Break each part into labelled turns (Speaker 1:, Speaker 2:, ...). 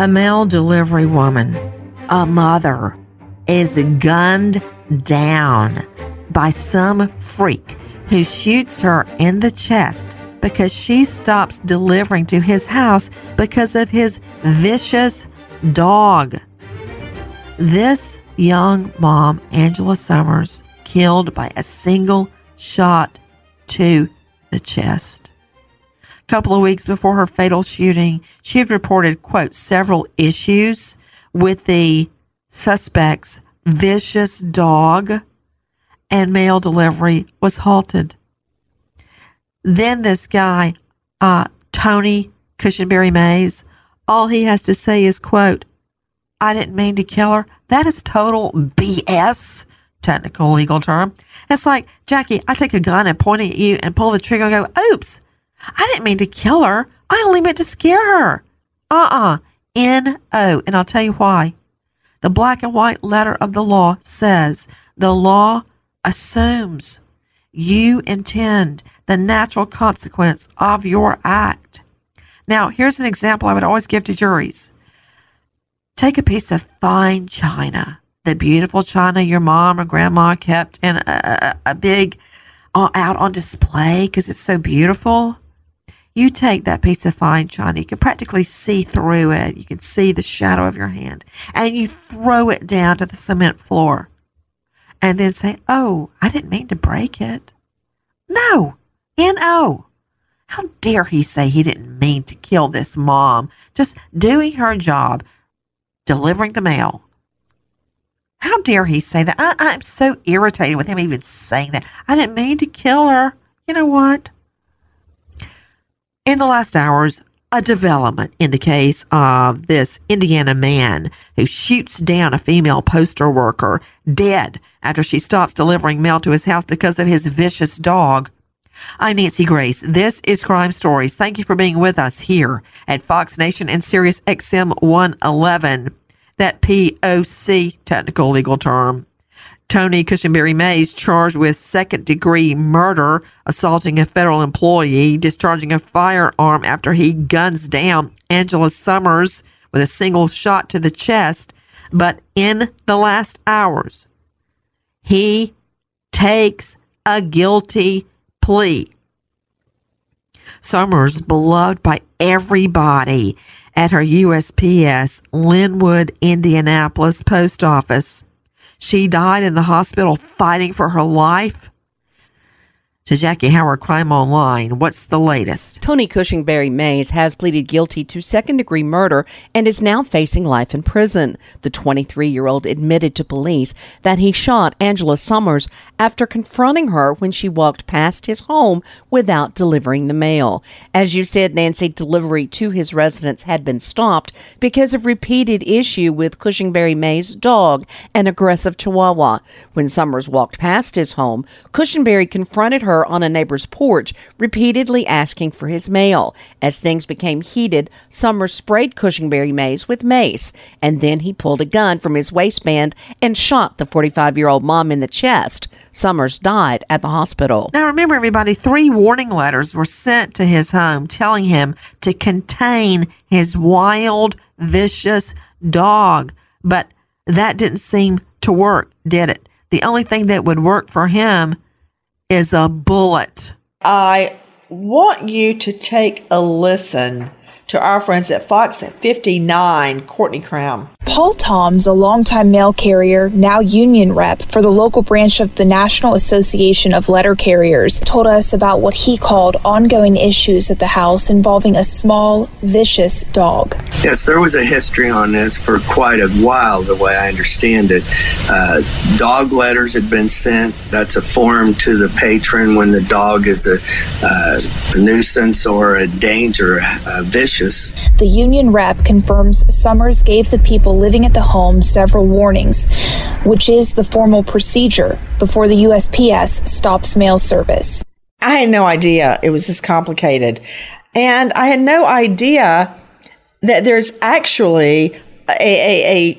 Speaker 1: A mail delivery woman, a mother, is gunned down by some freak who shoots her in the chest because she stops delivering to his house because of his vicious dog. This young mom, Angela Summers, killed by a single shot to the chest. Couple of weeks before her fatal shooting, she had reported, quote, several issues with the suspect's vicious dog and mail delivery was halted. Then this guy, uh, Tony Cushenberry Mays, all he has to say is, quote, I didn't mean to kill her. That is total BS, technical legal term. It's like, Jackie, I take a gun and point it at you and pull the trigger and go, oops, I didn't mean to kill her. I only meant to scare her. Uh-uh. N-O. And I'll tell you why. The black and white letter of the law says the law assumes you intend the natural consequence of your act. Now, here's an example I would always give to juries. Take a piece of fine china, the beautiful china your mom or grandma kept in a, a, a big uh, out on display because it's so beautiful. You take that piece of fine china, you can practically see through it. You can see the shadow of your hand, and you throw it down to the cement floor and then say, Oh, I didn't mean to break it. No, N-O. How dare he say he didn't mean to kill this mom, just doing her job, delivering the mail. How dare he say that? I, I'm so irritated with him even saying that. I didn't mean to kill her. You know what? In the last hours, a development in the case of this Indiana man who shoots down a female postal worker dead after she stops delivering mail to his house because of his vicious dog. I'm Nancy Grace. This is Crime Stories. Thank you for being with us here at Fox Nation and Sirius XM 111. That POC technical legal term. Tony Cushenberry Mays charged with second degree murder, assaulting a federal employee, discharging a firearm after he guns down Angela Summers with a single shot to the chest. But in the last hours, he takes a guilty plea. Summers, beloved by everybody at her USPS Linwood, Indianapolis post office. She died in the hospital fighting for her life to Jackie Howard Crime Online. What's the latest?
Speaker 2: Tony Cushenberry Mays has pleaded guilty to second degree murder and is now facing life in prison. The 23 year old admitted to police that he shot Angela Summers after confronting her when she walked past his home without delivering the mail. As you said, Nancy, delivery to his residence had been stopped because of repeated issue with Cushenberry Mays' dog, an aggressive chihuahua. When Summers walked past his home, Cushenberry confronted her on a neighbor's porch, repeatedly asking for his mail. As things became heated, Summers sprayed Cushenberry Mays with mace, and then he pulled a gun from his waistband and shot the 45 year old mom in the chest. Summers died at the hospital.
Speaker 1: Now, remember, everybody, three warning letters were sent to his home telling him to contain his wild, vicious dog. But that didn't seem to work, did it? The only thing that would work for him is a bullet.
Speaker 3: I want you to take a listen to our friends at Fox at 59, Courtney Crown.
Speaker 4: Paul Toms, a longtime mail carrier, now union rep for the local branch of the National Association of Letter Carriers, told us about what he called ongoing issues at the house involving a small, vicious dog.
Speaker 5: Yes, there was a history on this for quite a while, the way I understand it. Uh, dog letters had been sent. That's a form to the patron when the dog is a, uh, a nuisance or a danger, uh, vicious.
Speaker 4: The union rep confirms Summers gave the people living at the home several warnings, which is the formal procedure before the USPS stops mail service.
Speaker 3: I had no idea it was this complicated. And I had no idea that there's actually a, a,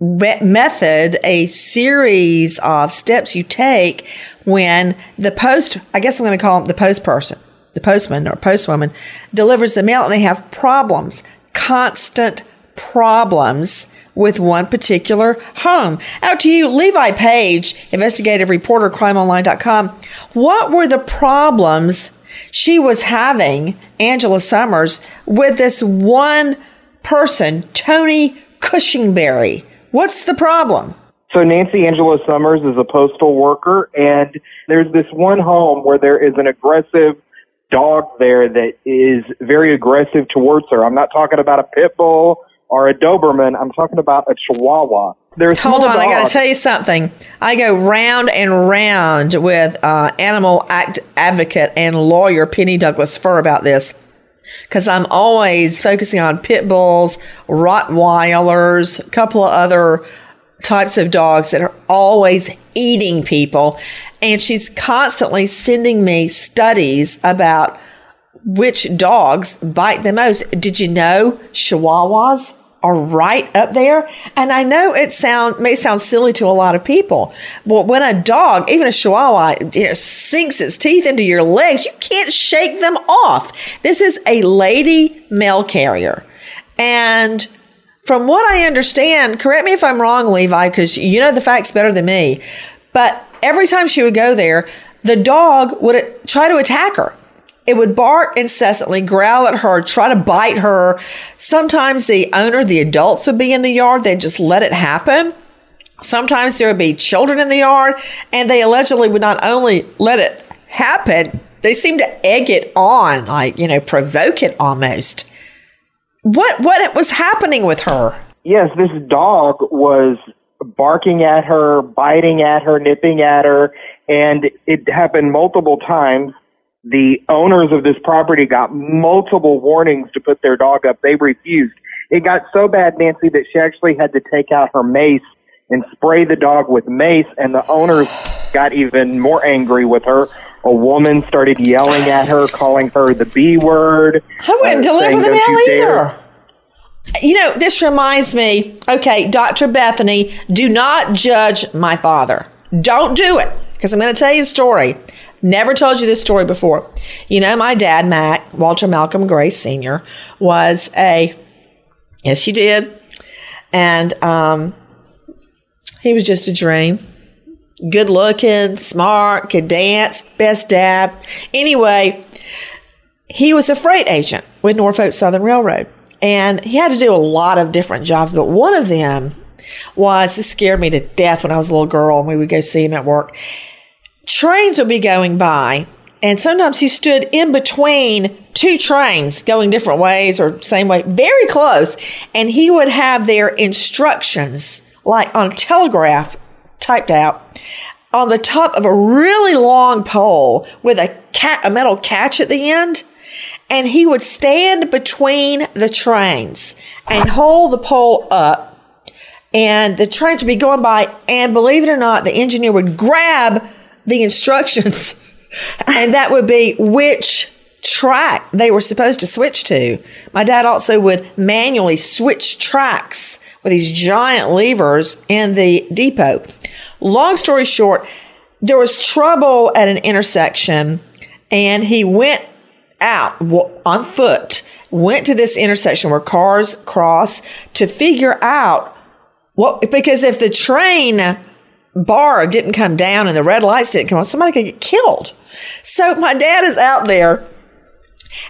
Speaker 3: a method, a series of steps you take when the post, I guess I'm going to call him the post person, the postman or postwoman, delivers the mail and they have problems, constant problems with one particular home. Out to you, Levi Page, investigative reporter, crimeonline.com. What were the problems she was having, Angela Summers, with this one person, Tony Cushingberry? What's the problem?
Speaker 6: So Nancy Angela Summers is a postal worker, and there's this one home where there is an aggressive dog there that is very aggressive towards her. I'm not talking about a pit bull or a Doberman. I'm talking about a Chihuahua. There's
Speaker 3: Hold on, I got to tell you something. I go round and round with uh, animal act advocate and lawyer Penny Douglas Fur about this because I'm always focusing on pit bulls, Rottweilers, a couple of other types of dogs that are always eating people. And she's constantly sending me studies about which dogs bite the most. Did you know Chihuahuas are right up there. And I know it sound may sound silly to a lot of people, but when a dog, even a Chihuahua, you know, sinks its teeth into your legs, you can't shake them off. This is a lady mail carrier, and from what I understand, correct me if I'm wrong, Levi, because you know the facts better than me. But every time she would go there, the dog would try to attack her it would bark incessantly, growl at her, try to bite her. Sometimes the owner, the adults would be in the yard. They'd just let it happen. Sometimes there would be children in the yard, and they allegedly would not only let it happen, they seemed to egg it on, like, you know, provoke it almost. What what was happening with her?
Speaker 6: Yes, this dog was barking at her, biting at her, nipping at her, and it happened multiple times the owners of this property got multiple warnings to put their dog up. They refused. It got so bad, Nancy, that she actually had to take out her mace and spray the dog with mace, and the owners got even more angry with her. A woman started yelling at her, calling her the B word.
Speaker 3: I wouldn't
Speaker 6: uh,
Speaker 3: deliver the
Speaker 6: "Don't
Speaker 3: mail
Speaker 6: you dare."
Speaker 3: You know, this reminds me. Okay, Dr. Bethany, do not judge my father. Don't do it because I'm going to tell you a story. Never told you this story before. You know, my dad, Mac Walter Malcolm Grace Sr., was a yes, you did, and um, he was just a dream. Good looking, smart, could dance, best dad. Anyway, he was a freight agent with Norfolk Southern Railroad. And he had to do a lot of different jobs, but one of them was this scared me to death when I was a little girl and we would go see him at work. Trains would be going by, and sometimes he stood in between two trains going different ways or same way, very close, and he would have their instructions like on a telegraph typed out on the top of a really long pole with a cat a metal catch at the end and he would stand between the trains and hold the pole up. And the trains would be going by and believe it or not the engineer would grab the instructions. And that would be which track they were supposed to switch to. My dad also would manually switch tracks with these giant levers in the depot. Long story short there was trouble at an intersection and he went out on foot, went to this intersection where cars cross to figure out what, because if the train bar didn't come down and the red lights didn't come on, somebody could get killed. So my dad is out there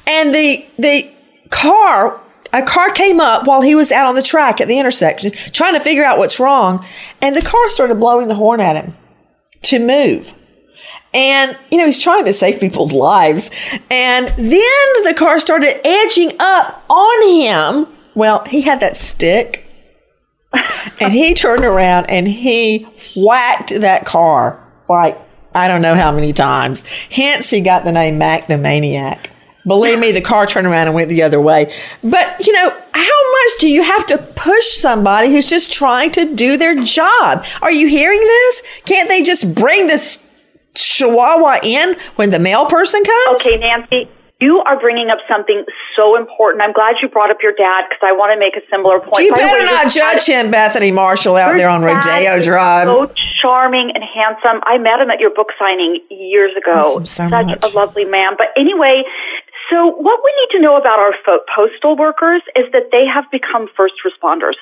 Speaker 3: and the, the car, a car came up while he was out on the track at the intersection trying to figure out what's wrong. And the car started blowing the horn at him to move. And, you know, he's trying to save people's lives. And then the car started edging up on him. Well, he had that stick. and he turned around and he whacked that car like, I don't know how many times. Hence, he got the name Mac the Maniac. Believe me, the car turned around and went the other way. But, you know, how much do you have to push somebody who's just trying to do their job? Are you hearing this? Can't they just bring this chihuahua in when the mail person comes?
Speaker 7: Okay, Nancy, you are bringing up something so important. I'm glad you brought up your dad because I want to make a similar point.
Speaker 3: You
Speaker 7: By
Speaker 3: better
Speaker 7: way,
Speaker 3: not judge him, Bethany Marshall, out there on Rodeo Drive.
Speaker 7: So charming and handsome. I met him at your book signing years ago.
Speaker 3: Awesome, so
Speaker 7: Such
Speaker 3: much.
Speaker 7: a lovely man. But anyway, so what we need to know about our postal workers is that they have become first responders.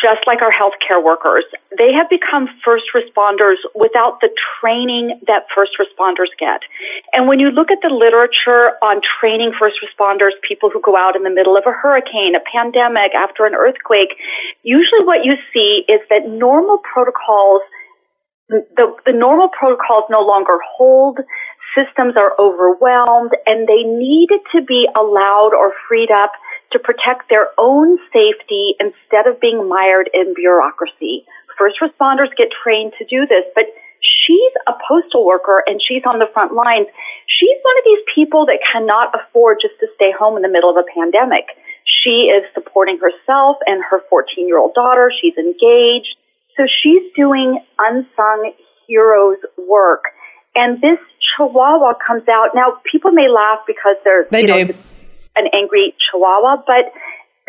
Speaker 7: Just like our healthcare workers, they have become first responders without the training that first responders get. And when you look at the literature on training first responders, people who go out in the middle of a hurricane, a pandemic, after an earthquake, usually what you see is that normal protocols the, the normal protocols no longer hold. Systems are overwhelmed and they needed to be allowed or freed up to protect their own safety instead of being mired in bureaucracy. First responders get trained to do this, but she's a postal worker and she's on the front lines. She's one of these people that cannot afford just to stay home in the middle of a pandemic. She is supporting herself and her 14 year old daughter. She's engaged. So she's doing unsung heroes work. And this chihuahua comes out. Now, people may laugh because they're
Speaker 3: They
Speaker 7: you know,
Speaker 3: do.
Speaker 7: An angry chihuahua, but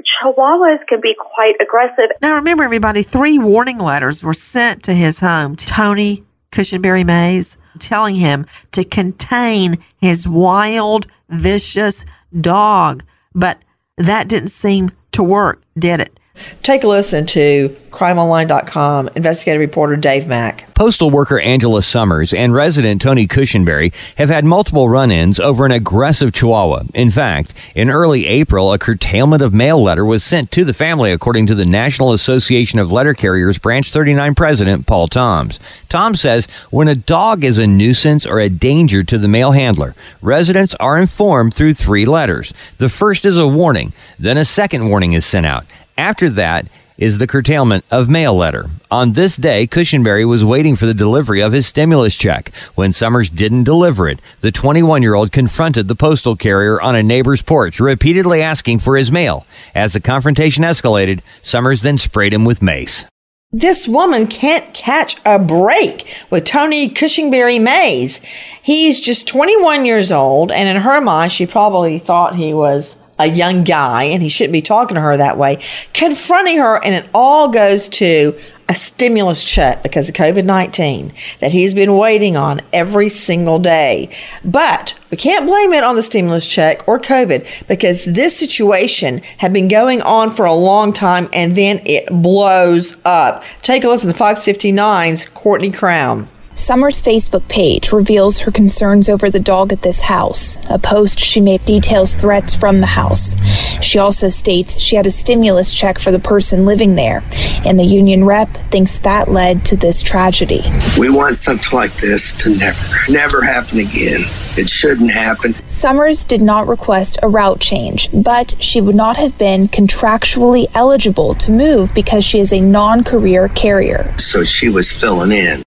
Speaker 7: chihuahuas can be quite aggressive.
Speaker 1: Now, remember, everybody, three warning letters were sent to his home, Tony Cushenberry Mays, telling him to contain his wild, vicious dog. But that didn't seem to work, did it?
Speaker 3: Take a listen to crimeonline.com investigative reporter Dave Mack.
Speaker 8: Postal worker Angela Summers and resident Tony Cushenberry have had multiple run ins over an aggressive chihuahua. In fact, in early April, a curtailment of mail letter was sent to the family, according to the National Association of Letter Carriers Branch 39 president, Paul Toms. Tom says when a dog is a nuisance or a danger to the mail handler, residents are informed through three letters. The first is a warning, then a second warning is sent out. After that, is the curtailment of mail letter. On this day, Cushenberry was waiting for the delivery of his stimulus check. When Summers didn't deliver it, the 21 year old confronted the postal carrier on a neighbor's porch, repeatedly asking for his mail. As the confrontation escalated, Summers then sprayed him with mace.
Speaker 3: this woman can't catch a break with Tony Cushingberry Mays. He's just 21 years old, and in her mind, she probably thought he was a young guy and he shouldn't be talking to her that way, confronting her, and it all goes to a stimulus check because of COVID 19 that he's been waiting on every single day. But we can't blame it on the stimulus check or COVID because this situation had been going on for a long time and then it blows up. Take a listen to Fox 59's Courtney Crown.
Speaker 4: Summer's Facebook page reveals her concerns over the dog at this house. A post she made details threats from the house. She also states she had a stimulus check for the person living there, and the union rep thinks that led to this tragedy.
Speaker 5: We want something like this to never, never happen again. It shouldn't happen.
Speaker 4: Summers did not request a route change, but she would not have been contractually eligible to move because she is a non career carrier.
Speaker 5: So she was filling in.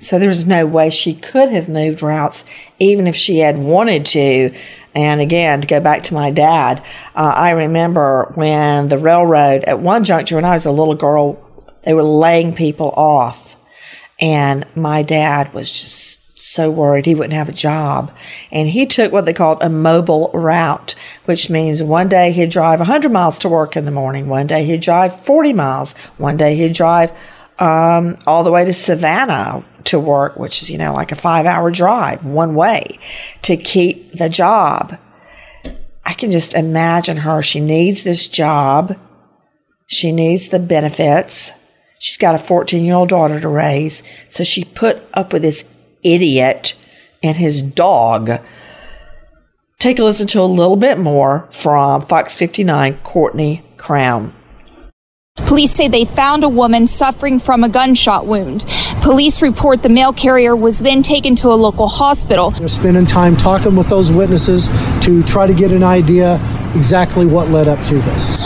Speaker 3: So there's no way she could have moved routes, even if she had wanted to. And again, to go back to my dad, uh, I remember when the railroad, at one juncture when I was a little girl, they were laying people off. And my dad was just so worried he wouldn't have a job. And he took what they called a mobile route, which means one day he'd drive 100 miles to work in the morning, one day he'd drive 40 miles, one day he'd drive um, all the way to Savannah to work, which is, you know, like a five hour drive one way to keep the job. I can just imagine her. She needs this job. She needs the benefits. She's got a 14 year old daughter to raise. So she put up with this idiot and his dog. Take a listen to a little bit more from Fox 59, Courtney Crown.
Speaker 4: Police say they found a woman suffering from a gunshot wound. Police report the mail carrier was then taken to a local hospital.
Speaker 9: They're spending time talking with those witnesses to try to get an idea exactly what led up to this.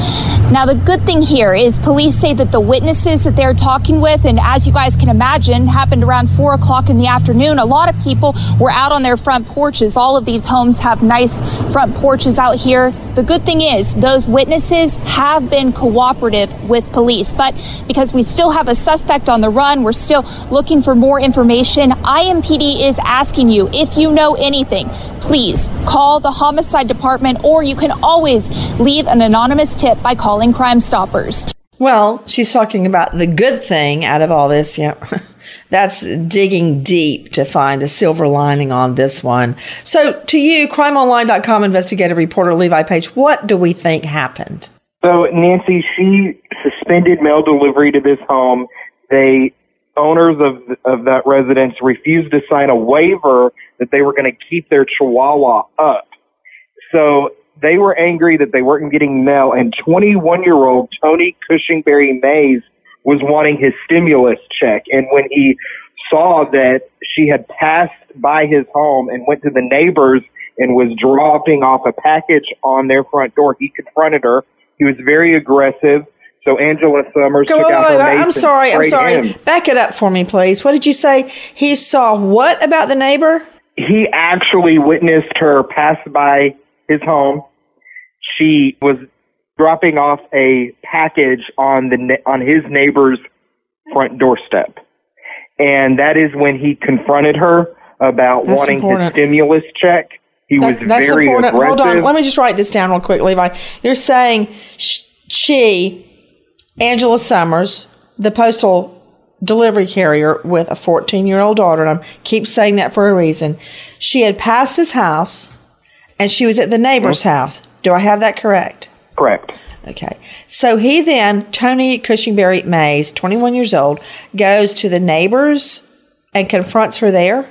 Speaker 4: Now, the good thing here is police say that the witnesses that they're talking with, and as you guys can imagine, happened around four o'clock in the afternoon. A lot of people were out on their front porches. All of these homes have nice front porches out here. The good thing is those witnesses have been cooperative with police, but because we still have a suspect on the run, we're still looking for more information. IMPD is asking you if you know anything, please call the homicide department or you can always leave an anonymous tip by calling Crime Stoppers.
Speaker 3: Well, she's talking about the good thing out of all this. Yeah. That's digging deep to find a silver lining on this one. So, to you, crimeonline.com investigative reporter Levi Page, what do we think happened?
Speaker 6: So, Nancy, she suspended mail delivery to this home. They owners of of that residence refused to sign a waiver that they were going to keep their chihuahua up. So they were angry that they weren't getting mail, and 21 year old Tony Cushingberry Mays was wanting his stimulus check. And when he saw that she had passed by his home and went to the neighbors and was dropping off a package on their front door, he confronted her. He was very aggressive. So Angela Summers
Speaker 3: Go,
Speaker 6: took
Speaker 3: wait,
Speaker 6: out
Speaker 3: wait,
Speaker 6: her
Speaker 3: wait, I'm sorry. I'm sorry.
Speaker 6: him.
Speaker 3: Back it up for me, please. What did you say? He saw what about the neighbor?
Speaker 6: He actually witnessed her pass by his home. She was dropping off a package on the on his neighbor's front doorstep, and that is when he confronted her about
Speaker 3: That's
Speaker 6: wanting
Speaker 3: important.
Speaker 6: his stimulus check. He
Speaker 3: That-
Speaker 6: was
Speaker 3: that's
Speaker 6: very
Speaker 3: important.
Speaker 6: aggressive.
Speaker 3: Hold on. Let me just write this down real quick, Levi. You're saying she, Angela Summers, the postal delivery carrier with a 14 year old daughter, and I keep saying that for a reason, she had passed his house and she was at the neighbor's mm-hmm. house. Do I have that correct?
Speaker 6: Correct.
Speaker 3: Okay. So he then, Tony Cushingberry Mays, 21 years old, goes to the neighbors and confronts her there.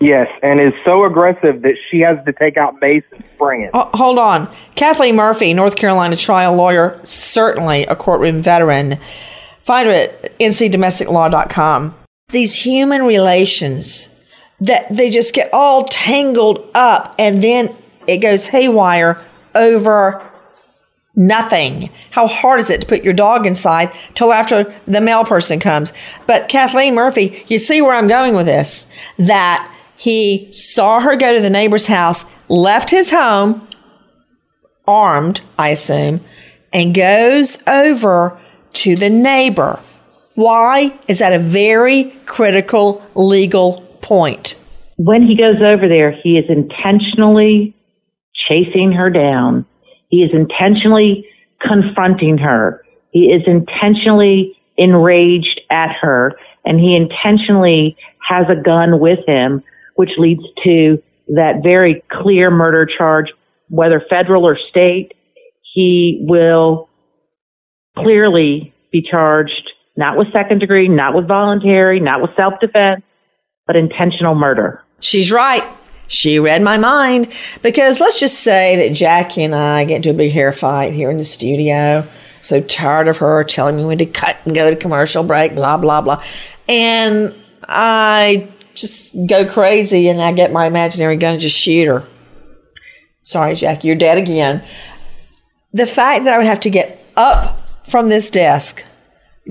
Speaker 6: Yes, and is so aggressive that she has to take out mace and spray it.
Speaker 3: Ho- hold on. Kathleen Murphy, North Carolina trial lawyer, certainly a courtroom veteran. Find her at ncdomesticlaw.com. These human relations that they just get all tangled up and then it goes haywire over nothing. How hard is it to put your dog inside till after the mail person comes? But Kathleen Murphy, you see where I'm going with this. That he saw her go to the neighbor's house, left his home, armed, I assume, and goes over to the neighbor Why is that a very critical legal point?
Speaker 10: When he goes over there, he is intentionally chasing her down. He is intentionally confronting her. He is intentionally enraged at her and he intentionally has a gun with him, which leads to that very clear murder charge, whether federal or state. He will clearly be charged not with second degree, not with voluntary, not with self defense, but intentional murder.
Speaker 3: She's right. She read my mind because let's just say that Jackie and I get into a big hair fight here in the studio. So tired of her telling me when to cut and go to commercial break, blah, blah, blah. And I just go crazy and I get my imaginary gun and just shoot her. Sorry, Jackie, you're dead again. The fact that I would have to get up from this desk,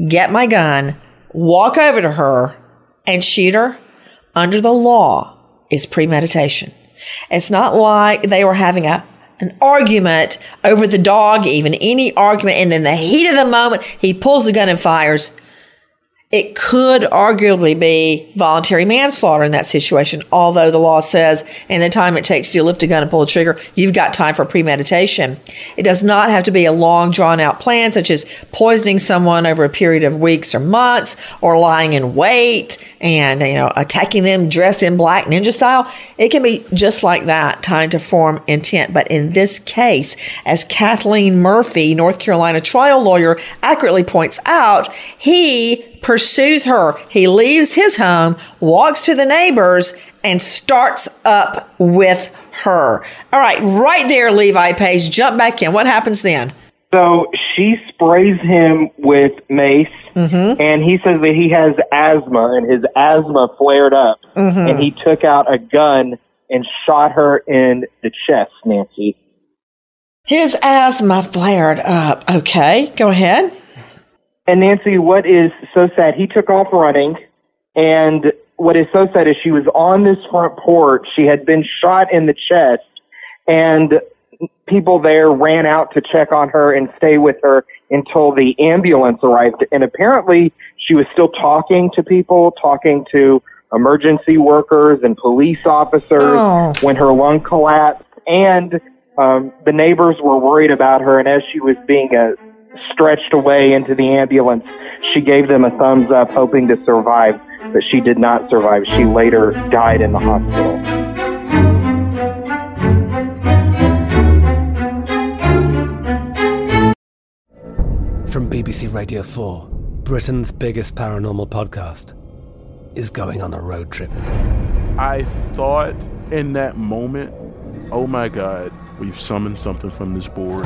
Speaker 3: get my gun, walk over to her, and shoot her under the law is premeditation. It's not like they were having a an argument over the dog, even any argument, and then the heat of the moment, he pulls the gun and fires it could arguably be voluntary manslaughter in that situation, although the law says in the time it takes to lift a gun and pull the trigger, you've got time for premeditation. It does not have to be a long, drawn out plan, such as poisoning someone over a period of weeks or months, or lying in wait and you know attacking them dressed in black ninja style. It can be just like that, time to form intent. But in this case, as Kathleen Murphy, North Carolina trial lawyer, accurately points out, he pursues her. He leaves his home, walks to the neighbors, and starts up with her. All right, right there, Levi Page. Jump back in. What happens then?
Speaker 6: So she sprays him with mace,
Speaker 3: mm-hmm.
Speaker 6: and he says that he has asthma, and his asthma flared up,
Speaker 3: mm-hmm.
Speaker 6: and he took out a gun and shot her in the chest, Nancy.
Speaker 3: His asthma flared up. Okay, go ahead.
Speaker 6: And Nancy, what is so sad? He took off running, and what is so sad is she was on this front porch. She had been shot in the chest, and people there ran out to check on her and stay with her until the ambulance arrived. And apparently, she was still talking to people, talking to emergency workers and police officers
Speaker 3: oh.
Speaker 6: when her lung collapsed. And um, the neighbors were worried about her. And as she was being uh, stretched away into the ambulance, she gave them a thumbs up, hoping to survive. But she did not survive. She later died in the hospital.
Speaker 11: From BBC Radio 4, Britain's biggest paranormal podcast is going on a road trip.
Speaker 12: I thought in that moment, oh my God, we've summoned something from this board.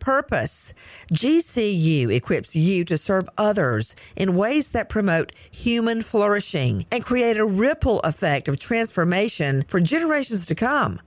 Speaker 1: purpose. GCU equips you to serve others in ways that promote human flourishing and create a ripple effect of transformation for generations to come.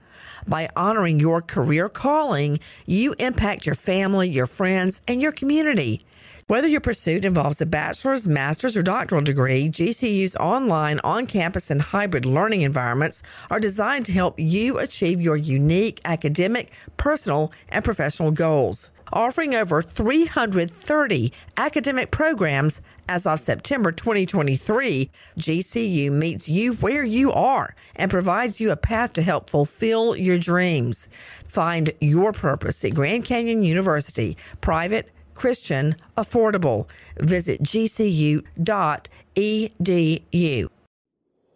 Speaker 1: By honoring your career calling, you impact your family, your friends, and your community. Whether your pursuit involves a bachelor's, master's, or doctoral degree, GCU's online, on campus, and hybrid learning environments are designed to help you achieve your unique academic, personal, and professional goals. Offering over 330 academic programs as of September 2023, GCU meets you where you are and provides you a path to help fulfill your dreams. Find your purpose at Grand Canyon University, private Christian, affordable. Visit gcu.edu.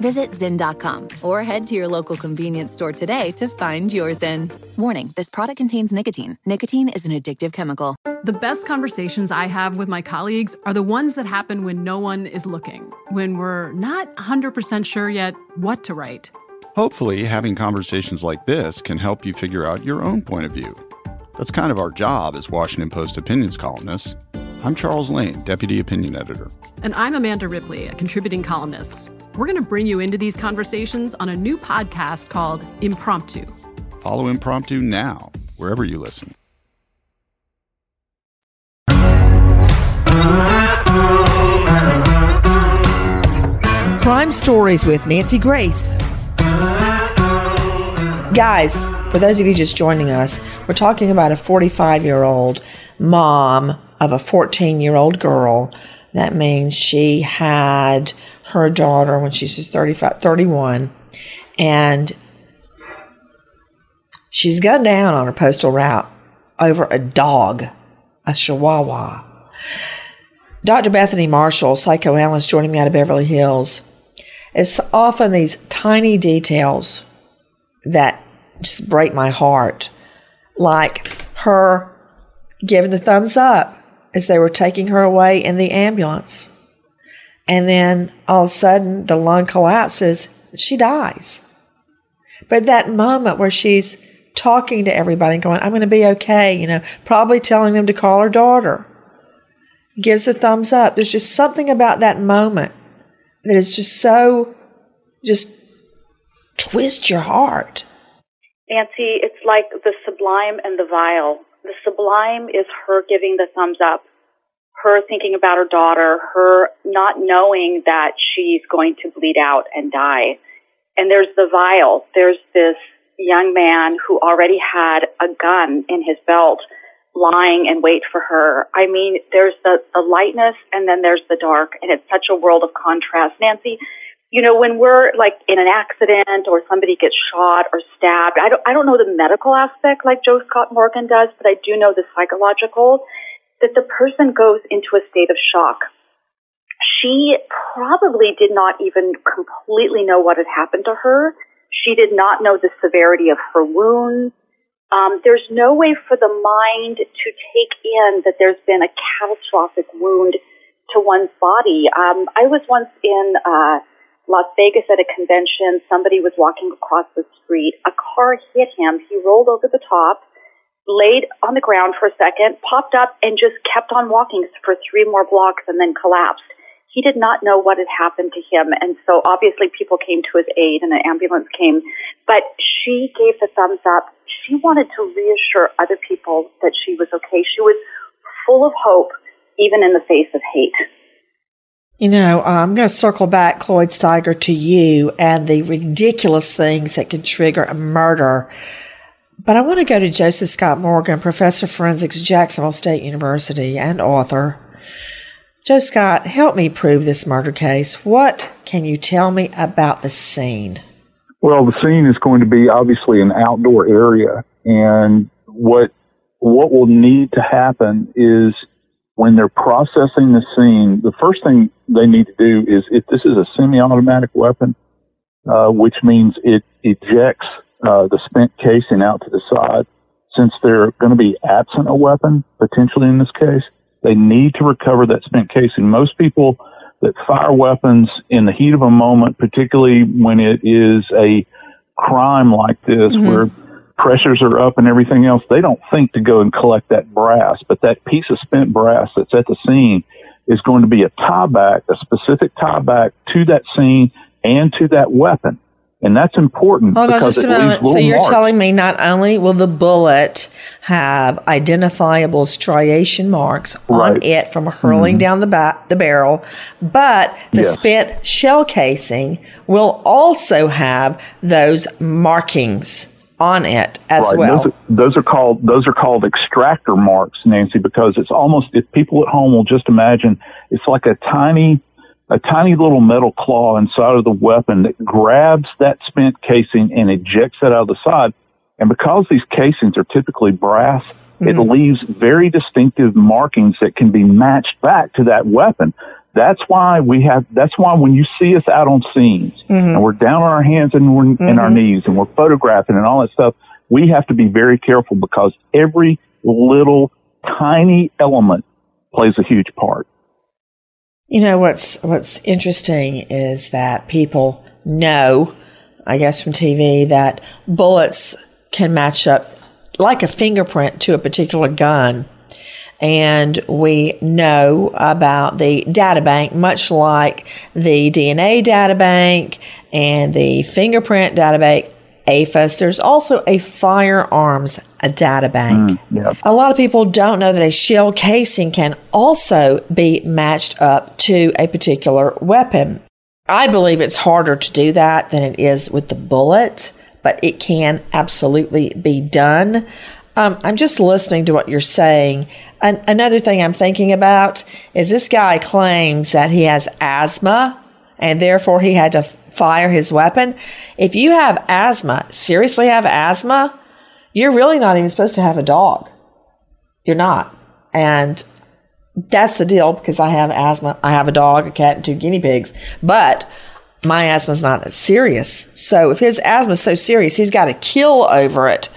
Speaker 13: Visit Zyn.com or head to your local convenience store today to find your Zyn. Warning this product contains nicotine. Nicotine is an addictive chemical.
Speaker 14: The best conversations I have with my colleagues are the ones that happen when no one is looking, when we're not 100% sure yet what to write.
Speaker 15: Hopefully, having conversations like this can help you figure out your own point of view. That's kind of our job as Washington Post opinions columnists. I'm Charles Lane, Deputy Opinion Editor.
Speaker 14: And I'm Amanda Ripley, a contributing columnist. We're going to bring you into these conversations on a new podcast called Impromptu.
Speaker 15: Follow Impromptu now, wherever you listen.
Speaker 3: Crime Stories with Nancy Grace. Guys, for those of you just joining us, we're talking about a 45 year old mom of a 14 year old girl. That means she had her daughter when she was 35, 31, and she's gunned down on her postal route over a dog, a chihuahua. Dr. Bethany Marshall, psychoanalyst joining me out of Beverly Hills, it's often these tiny details that just break my heart. Like her giving the thumbs up as they were taking her away in the ambulance. And then all of a sudden the lung collapses, she dies. But that moment where she's talking to everybody and going, I'm going to be okay, you know, probably telling them to call her daughter, gives a thumbs up. There's just something about that moment that is just so, just twist your heart.
Speaker 7: Nancy, it's like the sublime and the vile. The sublime is her giving the thumbs up, her thinking about her daughter, her not knowing that she's going to bleed out and die. And there's the vile. There's this young man who already had a gun in his belt lying in wait for her. I mean, there's the, the lightness and then there's the dark and it's such a world of contrast. Nancy, you know, when we're like in an accident or somebody gets shot or stabbed, I don't, I don't know the medical aspect like Joe Scott Morgan does, but I do know the psychological that the person goes into a state of shock. She probably did not even completely know what had happened to her. She did not know the severity of her wounds. Um, there's no way for the mind to take in that there's been a catastrophic wound to one's body. Um, I was once in uh, Las Vegas at a convention. Somebody was walking across the street. A car hit him. He rolled over the top, laid on the ground for a second, popped up, and just kept on walking for three more blocks and then collapsed he did not know what had happened to him. And so obviously people came to his aid and an ambulance came. But she gave the thumbs up. She wanted to reassure other people that she was okay. She was full of hope, even in the face of hate.
Speaker 3: You know, I'm going to circle back, Cloyd Steiger, to you and the ridiculous things that can trigger a murder. But I want to go to Joseph Scott Morgan, professor of forensics, Jacksonville State University, and author. Joe Scott, help me prove this murder case. What can you tell me about the scene?
Speaker 16: Well, the scene is going to be obviously an outdoor area, and what what will need to happen is when they're processing the scene, the first thing they need to do is if this is a semi-automatic weapon, uh, which means it ejects uh, the spent casing out to the side. Since they're going to be absent a weapon potentially in this case, they need to recover that spent casing. Most people that fire weapons in the heat of a moment, particularly when it is a crime like this, mm-hmm. where pressures are up and everything else, they don't think to go and collect that brass. But that piece of spent brass that's at the scene is going to be a tie back, a specific tie back to that scene and to that weapon. And that's important
Speaker 3: Hold on
Speaker 16: because
Speaker 3: just a moment. So you're
Speaker 16: marks.
Speaker 3: telling me not only will the bullet have identifiable striation marks on it from hurling
Speaker 16: Mhm.
Speaker 3: down the ba- the barrel, but the
Speaker 16: Yes.
Speaker 3: spent shell casing will also have those markings on it as
Speaker 16: Right.
Speaker 3: well.
Speaker 16: Those those are called those are called extractor marks, Nancy, because it's almost if people at home will just imagine it's like a tiny a tiny little metal claw inside of the weapon that grabs that spent casing and ejects it out of the side. And because these casings are typically brass, it
Speaker 17: Mhm.
Speaker 16: leaves very distinctive markings that can be matched back to that weapon. That's why we have. That's why when you see us out on scenes
Speaker 17: Mhm.
Speaker 16: and we're down on our hands and we're in our
Speaker 17: Mhm.
Speaker 16: knees and we're photographing and all that stuff, we have to be very careful because every little tiny element plays a huge part.
Speaker 3: You know what's what's interesting is that people know, I guess from TV, that bullets can match up like a fingerprint to a particular gun. And we know about the data bank, much like the DNA data bank and the fingerprint data bank, AFIS. There's also a firearms a data bank.
Speaker 16: yeah.
Speaker 3: A lot of people don't know that a shell casing can also be matched up to a particular weapon. I believe it's harder to do that than it is with the bullet, but it can absolutely be done. Um, I'm just listening to what you're saying. An- another thing I'm thinking about is this guy claims that he has asthma and therefore he had to fire his weapon. If you have asthma, seriously have asthma, you're really not even supposed to have a dog. You're not. And that's the deal because I have asthma. I have a dog, a cat, and two guinea pigs. But my asthma's not that serious. So if his asthma's so serious, he's got to kill over it.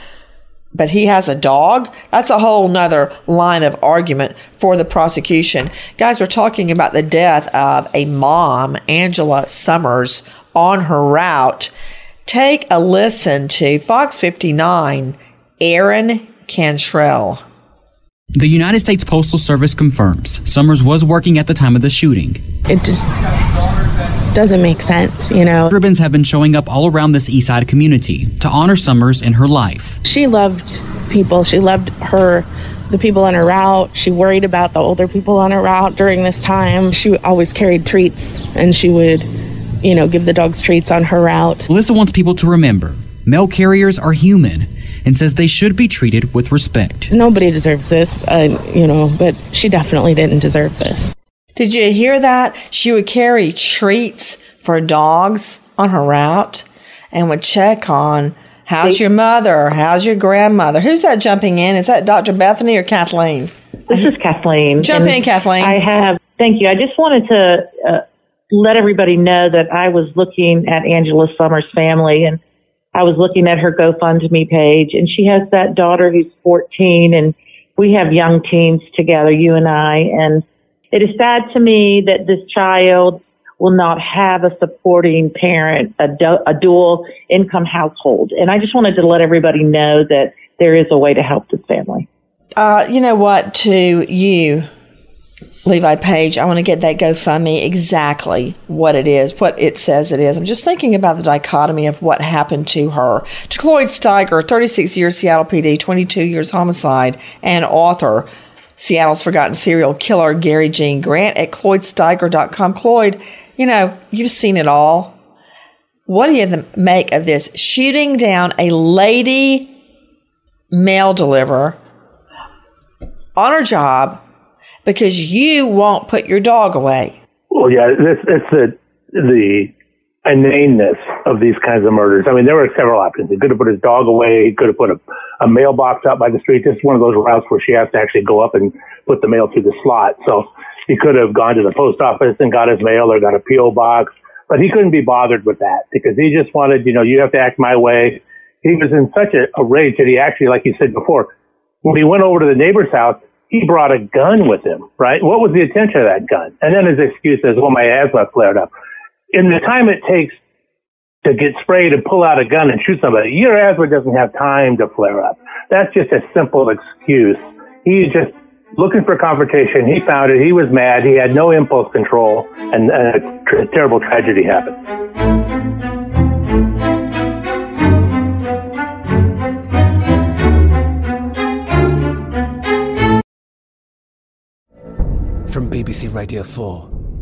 Speaker 3: But he has a dog. That's a whole nother line of argument for the prosecution. Guys, we're talking about the death of a mom, Angela Summers, on her route. Take a listen to Fox 59, Aaron Cantrell.
Speaker 17: The United States Postal Service confirms Summers was working at the time of the shooting.
Speaker 18: It just doesn't make sense, you know.
Speaker 17: Ribbons have been showing up all around this East Side community to honor Summers in her life.
Speaker 18: She loved people. She loved her the people on her route. She worried about the older people on her route during this time. She always carried treats and she would, you know, give the dogs treats on her route.
Speaker 17: Alyssa wants people to remember mail carriers are human and says they should be treated with respect.
Speaker 18: Nobody deserves this, uh, you know, but she definitely didn't deserve this.
Speaker 3: Did you hear that? She would carry treats for dogs on her route and would check on how's your mother? How's your grandmother? Who's that jumping in? Is that Dr. Bethany or Kathleen?
Speaker 10: This is Kathleen.
Speaker 3: Jump
Speaker 10: And
Speaker 3: in, Kathleen.
Speaker 10: I have. Thank you. I just wanted to uh, let everybody know that I was looking at Angela Summers' family, and I was looking at her GoFundMe page, and she has that daughter who's 14, and we have young teens together, you and I, and it is sad to me that this child will not have a supporting parent, a, du- a dual income household. And I just wanted to let everybody know that there is a way to help this family.
Speaker 3: Uh, you know what? To you, Levi Page, I want to get that GoFundMe exactly what it is, what it says it is. I'm just thinking about the dichotomy of what happened to her. To Cloyd Steiger, 36 years Seattle PD, 22 years homicide, and author, Seattle's Forgotten Serial Killer, Gary Gene Grant at CloydSteiger.com. Cloyd, you know, you've seen it all. What do you make of this? Shooting down a lady mail deliverer on her job because you won't put your dog away.
Speaker 19: Well, yeah, it's, that's the the inaneness of these kinds of murders. I mean, there were several options. He could have put his dog away. He could have put a, a mailbox out by the street. This is one of those routes where she has to actually go up and put the mail through the slot. So he could have gone to the post office and got his mail or got a PO box, but he couldn't be bothered with that because he just wanted, you know, you have to act my way. He was in such a, a rage that he actually, like you said before, when he went over to the neighbor's house, he brought a gun with him, right? What was the intention of that gun? And then his excuse is, well, my asthma flared up in the time it takes to get sprayed and pull out a gun and shoot somebody, your asthma doesn't have time to flare up. That's just a simple excuse. He's just looking for confrontation. He found it. He was mad. He had no impulse control, and a tr- terrible tragedy happened.
Speaker 11: From BBC Radio 4.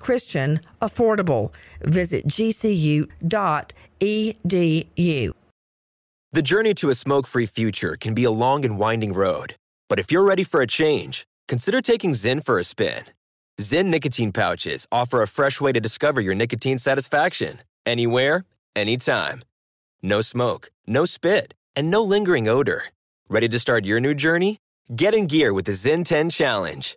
Speaker 1: Christian, affordable. Visit gcu.edu.
Speaker 20: The journey to a smoke free future can be a long and winding road, but if you're ready for a change, consider taking Zyn for a spin. Zyn nicotine pouches offer a fresh way to discover your nicotine satisfaction anywhere, anytime. No smoke, no spit, and no lingering odor. Ready to start your new journey? Get in gear with the Zyn 10 Challenge.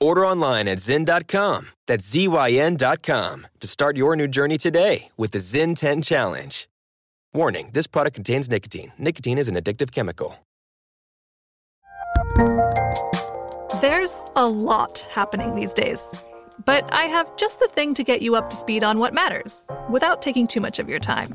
Speaker 20: Order online at Zyn.com, that's Z-Y-N.com, to start your new journey today with the Zyn 10 Challenge. Warning, this product contains nicotine. Nicotine is an addictive chemical.
Speaker 21: There's a lot happening these days. But I have just the thing to get you up to speed on what matters without taking too much of your time.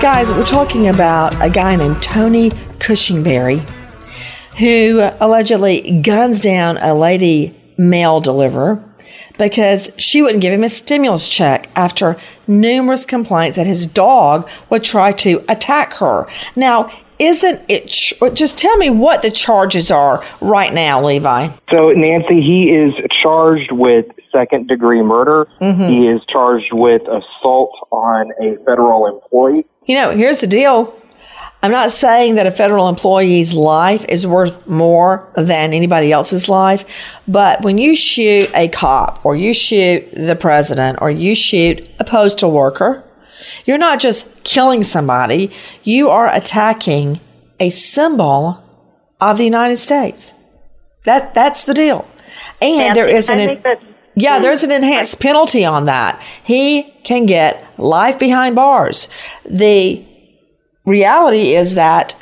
Speaker 1: Guys, we're talking about a guy named Tony Cushingberry who allegedly guns down a lady mail deliverer because she wouldn't give him a stimulus check after numerous complaints that his dog would try to attack her. Now, isn't it ch- just tell me what the charges are right now, Levi?
Speaker 6: So, Nancy, he is charged with second degree murder.
Speaker 1: Mhm.
Speaker 6: He is charged with assault on a federal employee.
Speaker 1: You know, here's the deal. I'm not saying that a federal employee's life is worth more than anybody else's life, but when you shoot a cop or you shoot the president or you shoot a postal worker, you're not just killing somebody, you are attacking a symbol of the United States. That that's the deal. And there is an
Speaker 7: I think that
Speaker 1: yeah, there's an enhanced penalty on that. He can get life behind bars. The reality is that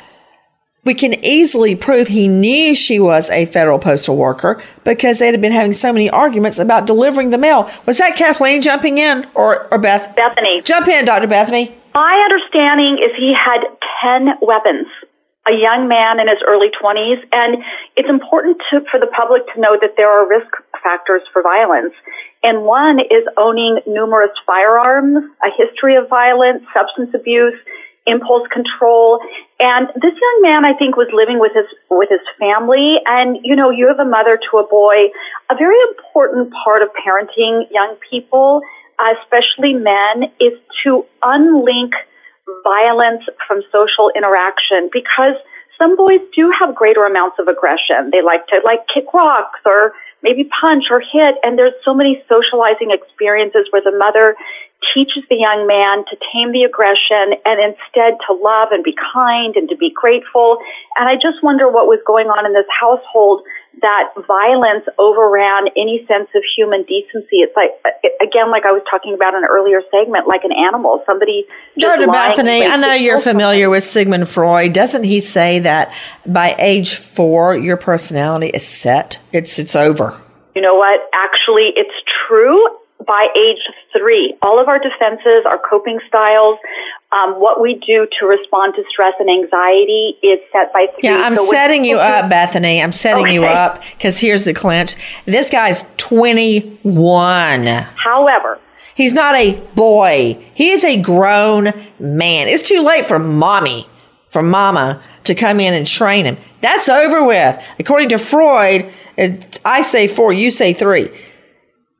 Speaker 1: we can easily prove he knew she was a federal postal worker because they had been having so many arguments about delivering the mail. Was that Kathleen jumping in or, or Beth?
Speaker 7: Bethany.
Speaker 1: Jump in, Dr. Bethany.
Speaker 7: My understanding is he had 10 weapons, a young man in his early 20s, and it's important to, for the public to know that there are risk factors for violence. And one is owning numerous firearms, a history of violence, substance abuse, impulse control. And this young man, I think, was living with his with his family. And you know, you have a mother to a boy. A very important part of parenting young people, especially men, is to unlink violence from social interaction because some boys do have greater amounts of aggression. They like to like kick rocks or maybe punch or hit. And there's so many socializing experiences where the mother teaches the young man to tame the aggression and instead to love and be kind and to be grateful. And I just wonder what was going on in this household that violence overran any sense of human decency. It's like, again, like I was talking about in an earlier segment, like an animal, somebody
Speaker 3: Dr. Bethany, I know you're familiar with Sigmund Freud. Doesn't he say that by age four, your personality is set? It's, it's over.
Speaker 7: You know what? Actually, it's true by age three. All of our defenses, our coping styles, um, what we do to respond to stress and anxiety is set by three.
Speaker 3: Yeah, I'm so setting you up, Bethany. I'm setting okay. you up because here's the clinch. This guy's 21.
Speaker 7: However,
Speaker 3: he's not a boy. He is a grown man. It's too late for mommy, for mama to come in and train him. That's over with. According to Freud, I say four, you say three.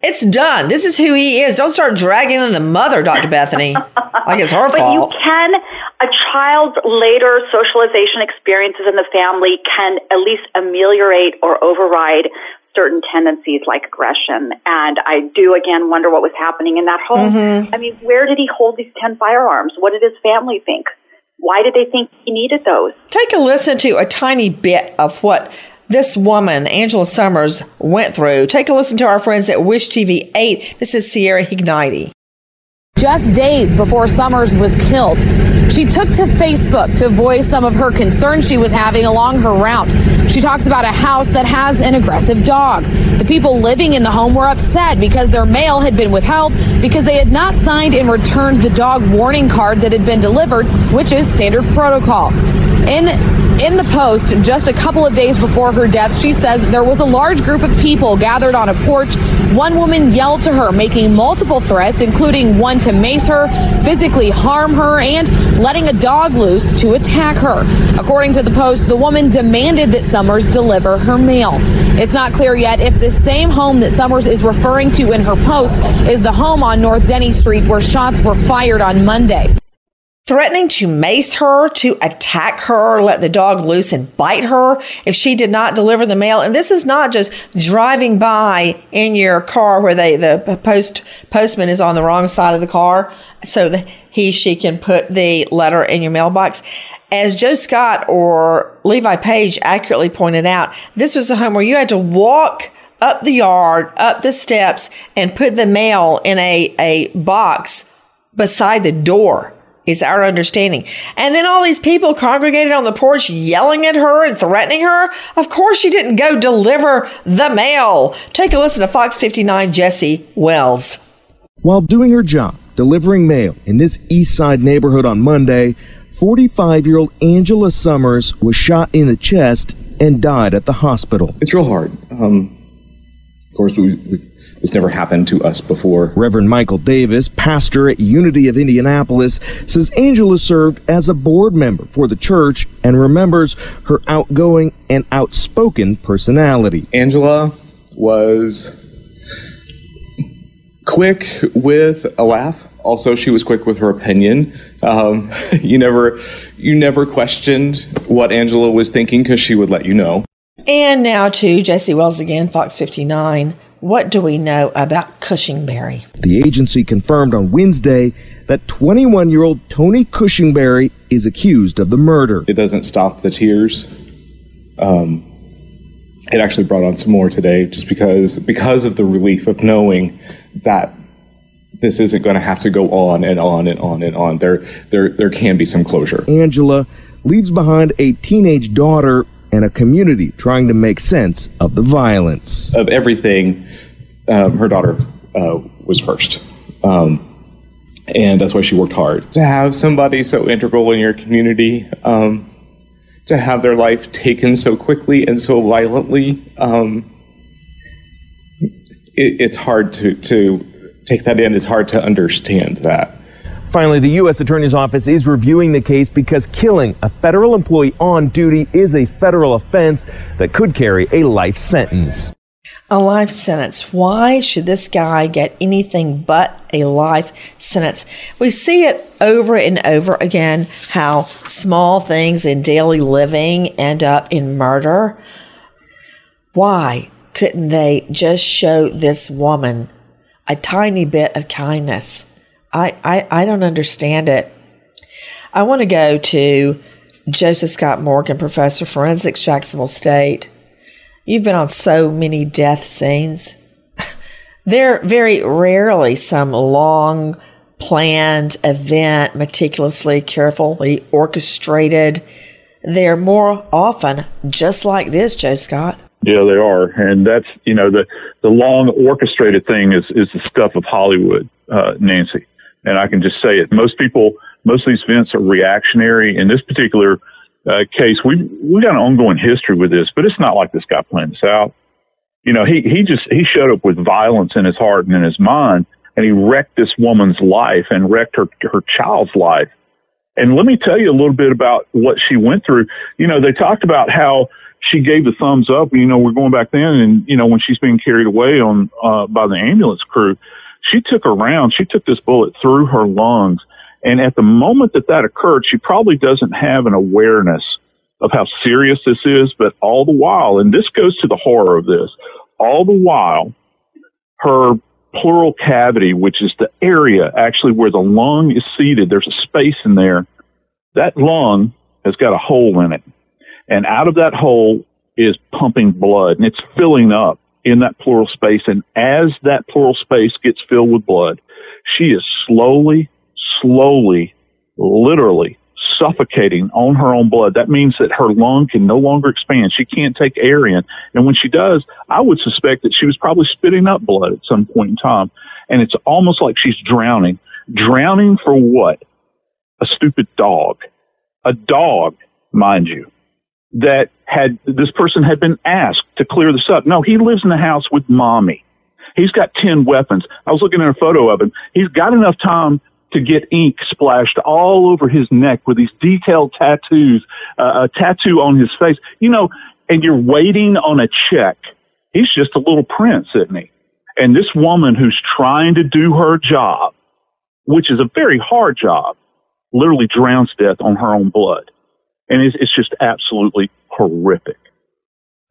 Speaker 3: It's done. This is who he is. Don't start dragging in the mother, Dr. Bethany. like it's her
Speaker 7: but
Speaker 3: fault.
Speaker 7: you can, a child's later socialization experiences in the family can at least ameliorate or override certain tendencies like aggression. And I do again wonder what was happening in that home. Mm-hmm. I mean, where did he hold these 10 firearms? What did his family think? Why did they think he needed those?
Speaker 3: Take a listen to a tiny bit of what this woman, Angela Summers, went through. Take a listen to our friends at Wish TV 8. This is Sierra Hignighty.
Speaker 22: Just days before Summers was killed, she took to Facebook to voice some of her concerns she was having along her route. She talks about a house that has an aggressive dog. The people living in the home were upset because their mail had been withheld because they had not signed and returned the dog warning card that had been delivered, which is standard protocol. In in the post, just a couple of days before her death, she says there was a large group of people gathered on a porch. One woman yelled to her, making multiple threats, including one to mace her, physically harm her, and letting a dog loose to attack her. According to the post, the woman demanded that Summers deliver her mail. It's not clear yet if the same home that Summers is referring to in her post is the home on North Denny Street where shots were fired on Monday
Speaker 3: threatening to mace her, to attack her, let the dog loose and bite her if she did not deliver the mail. And this is not just driving by in your car where they the post postman is on the wrong side of the car so that he she can put the letter in your mailbox. As Joe Scott or Levi Page accurately pointed out, this was a home where you had to walk up the yard, up the steps, and put the mail in a, a box beside the door is our understanding. And then all these people congregated on the porch yelling at her and threatening her. Of course, she didn't go deliver the mail. Take a listen to Fox 59 Jesse Wells.
Speaker 23: While doing her job, delivering mail in this East Side neighborhood on Monday, 45 year old Angela Summers was shot in the chest and died at the hospital.
Speaker 24: It's real hard. Um, of course, we, we this never happened to us before.
Speaker 23: Reverend Michael Davis, pastor at Unity of Indianapolis, says Angela served as a board member for the church and remembers her outgoing and outspoken personality.
Speaker 24: Angela was quick with a laugh. Also, she was quick with her opinion. Um, you never, you never questioned what Angela was thinking because she would let you know.
Speaker 3: And now to Jesse Wells again, Fox 59. What do we know about Cushingberry?
Speaker 23: The agency confirmed on Wednesday that 21 year old Tony Cushingberry is accused of the murder.
Speaker 24: It doesn't stop the tears. Um, it actually brought on some more today just because because of the relief of knowing that this isn't going to have to go on and on and on and on. There, there, there can be some closure.
Speaker 23: Angela leaves behind a teenage daughter and a community trying to make sense of the violence.
Speaker 24: Of everything, um, her daughter uh, was first. Um, and that's why she worked hard. To have somebody so integral in your community, um, to have their life taken so quickly and so violently, um, it, it's hard to, to take that in. It's hard to understand that.
Speaker 23: Finally, the U.S. Attorney's Office is reviewing the case because killing a federal employee on duty is a federal offense that could carry a life sentence.
Speaker 3: A life sentence. Why should this guy get anything but a life sentence? We see it over and over again how small things in daily living end up in murder. Why couldn't they just show this woman a tiny bit of kindness? I, I, I don't understand it. I want to go to Joseph Scott Morgan, professor of forensics, Jacksonville State. You've been on so many death scenes. They're very rarely some long planned event, meticulously, carefully orchestrated. They're more often just like this, Joe Scott.
Speaker 16: Yeah, they are, and that's you know the the long orchestrated thing is is the stuff of Hollywood, uh, Nancy. And I can just say it. Most people, most of these events are reactionary. In this particular uh, case, we we got an ongoing history with this, but it's not like this guy planned this out. You know, he he just he showed up with violence in his heart and in his mind, and he wrecked this woman's life and wrecked her her child's life. And let me tell you a little bit about what she went through. You know, they talked about how she gave the thumbs up. You know, we're going back then, and you know when she's being carried away on uh, by the ambulance crew, she took a round. She took this bullet through her lungs, and at the moment that that occurred, she probably doesn't have an awareness of how serious this is. But all the while, and this goes to the horror of this, all the while, her pleural cavity, which is the area actually where the lung is seated, there's a space in there. That lung has got a hole in it. And out of that hole is pumping blood and it's filling up in that pleural space. And as that pleural space gets filled with blood, she is slowly, slowly, literally suffocating on her own blood. That means that her lung can no longer expand. She can't take air in. And when she does, I would suspect that she was probably spitting up blood at some point in time. And it's almost like she's drowning. Drowning for what? A stupid dog. A dog, mind you that had this person had been asked to clear this up. No, he lives in the house with mommy. He's got 10 weapons. I was looking at a photo of him. He's got enough time to get ink splashed all over his neck with these detailed tattoos, uh, a tattoo on his face, you know, and you're waiting on a check. He's just a little prince, isn't he? And this woman who's trying to do her job, which is a very hard job, literally drowns death on her own blood and it's, it's just absolutely horrific.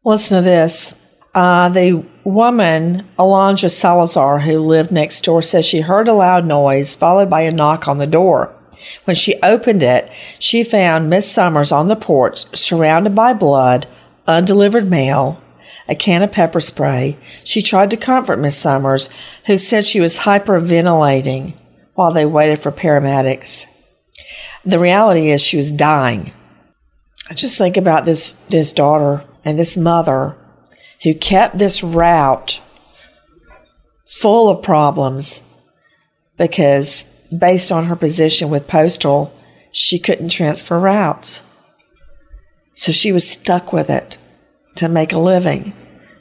Speaker 3: Listen to this. Uh, the woman, Alondra Salazar, who lived next door, says she heard a loud noise followed by a knock on the door. When she opened it, she found Miss Summers on the porch, surrounded by blood, undelivered mail, a can of pepper spray. She tried to comfort Miss Summers, who said she was hyperventilating while they waited for paramedics. The reality is she was dying. I just think about this this daughter and this mother who kept this route full of problems because based on her position with postal she couldn't transfer routes. So she was stuck with it to make a living.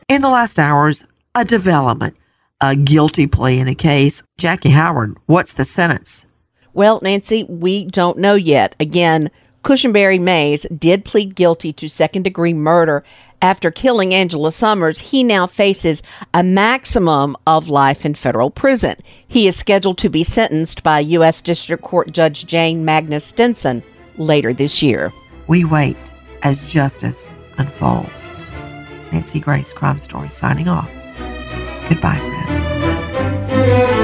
Speaker 1: In the last hours a development a guilty plea in a case. Jackie howard what's the sentence?
Speaker 25: Well nancy we don't know yet. Again Cushingberry Mays did plead guilty to second degree murder after killing Angela Summers. He now faces a maximum of life in federal prison. He is scheduled to be sentenced by U.S. District Court Judge Jane Magnus Stinson later this year.
Speaker 1: We wait as justice unfolds. Nancy Grace, Crime Story, signing off. Goodbye, friend.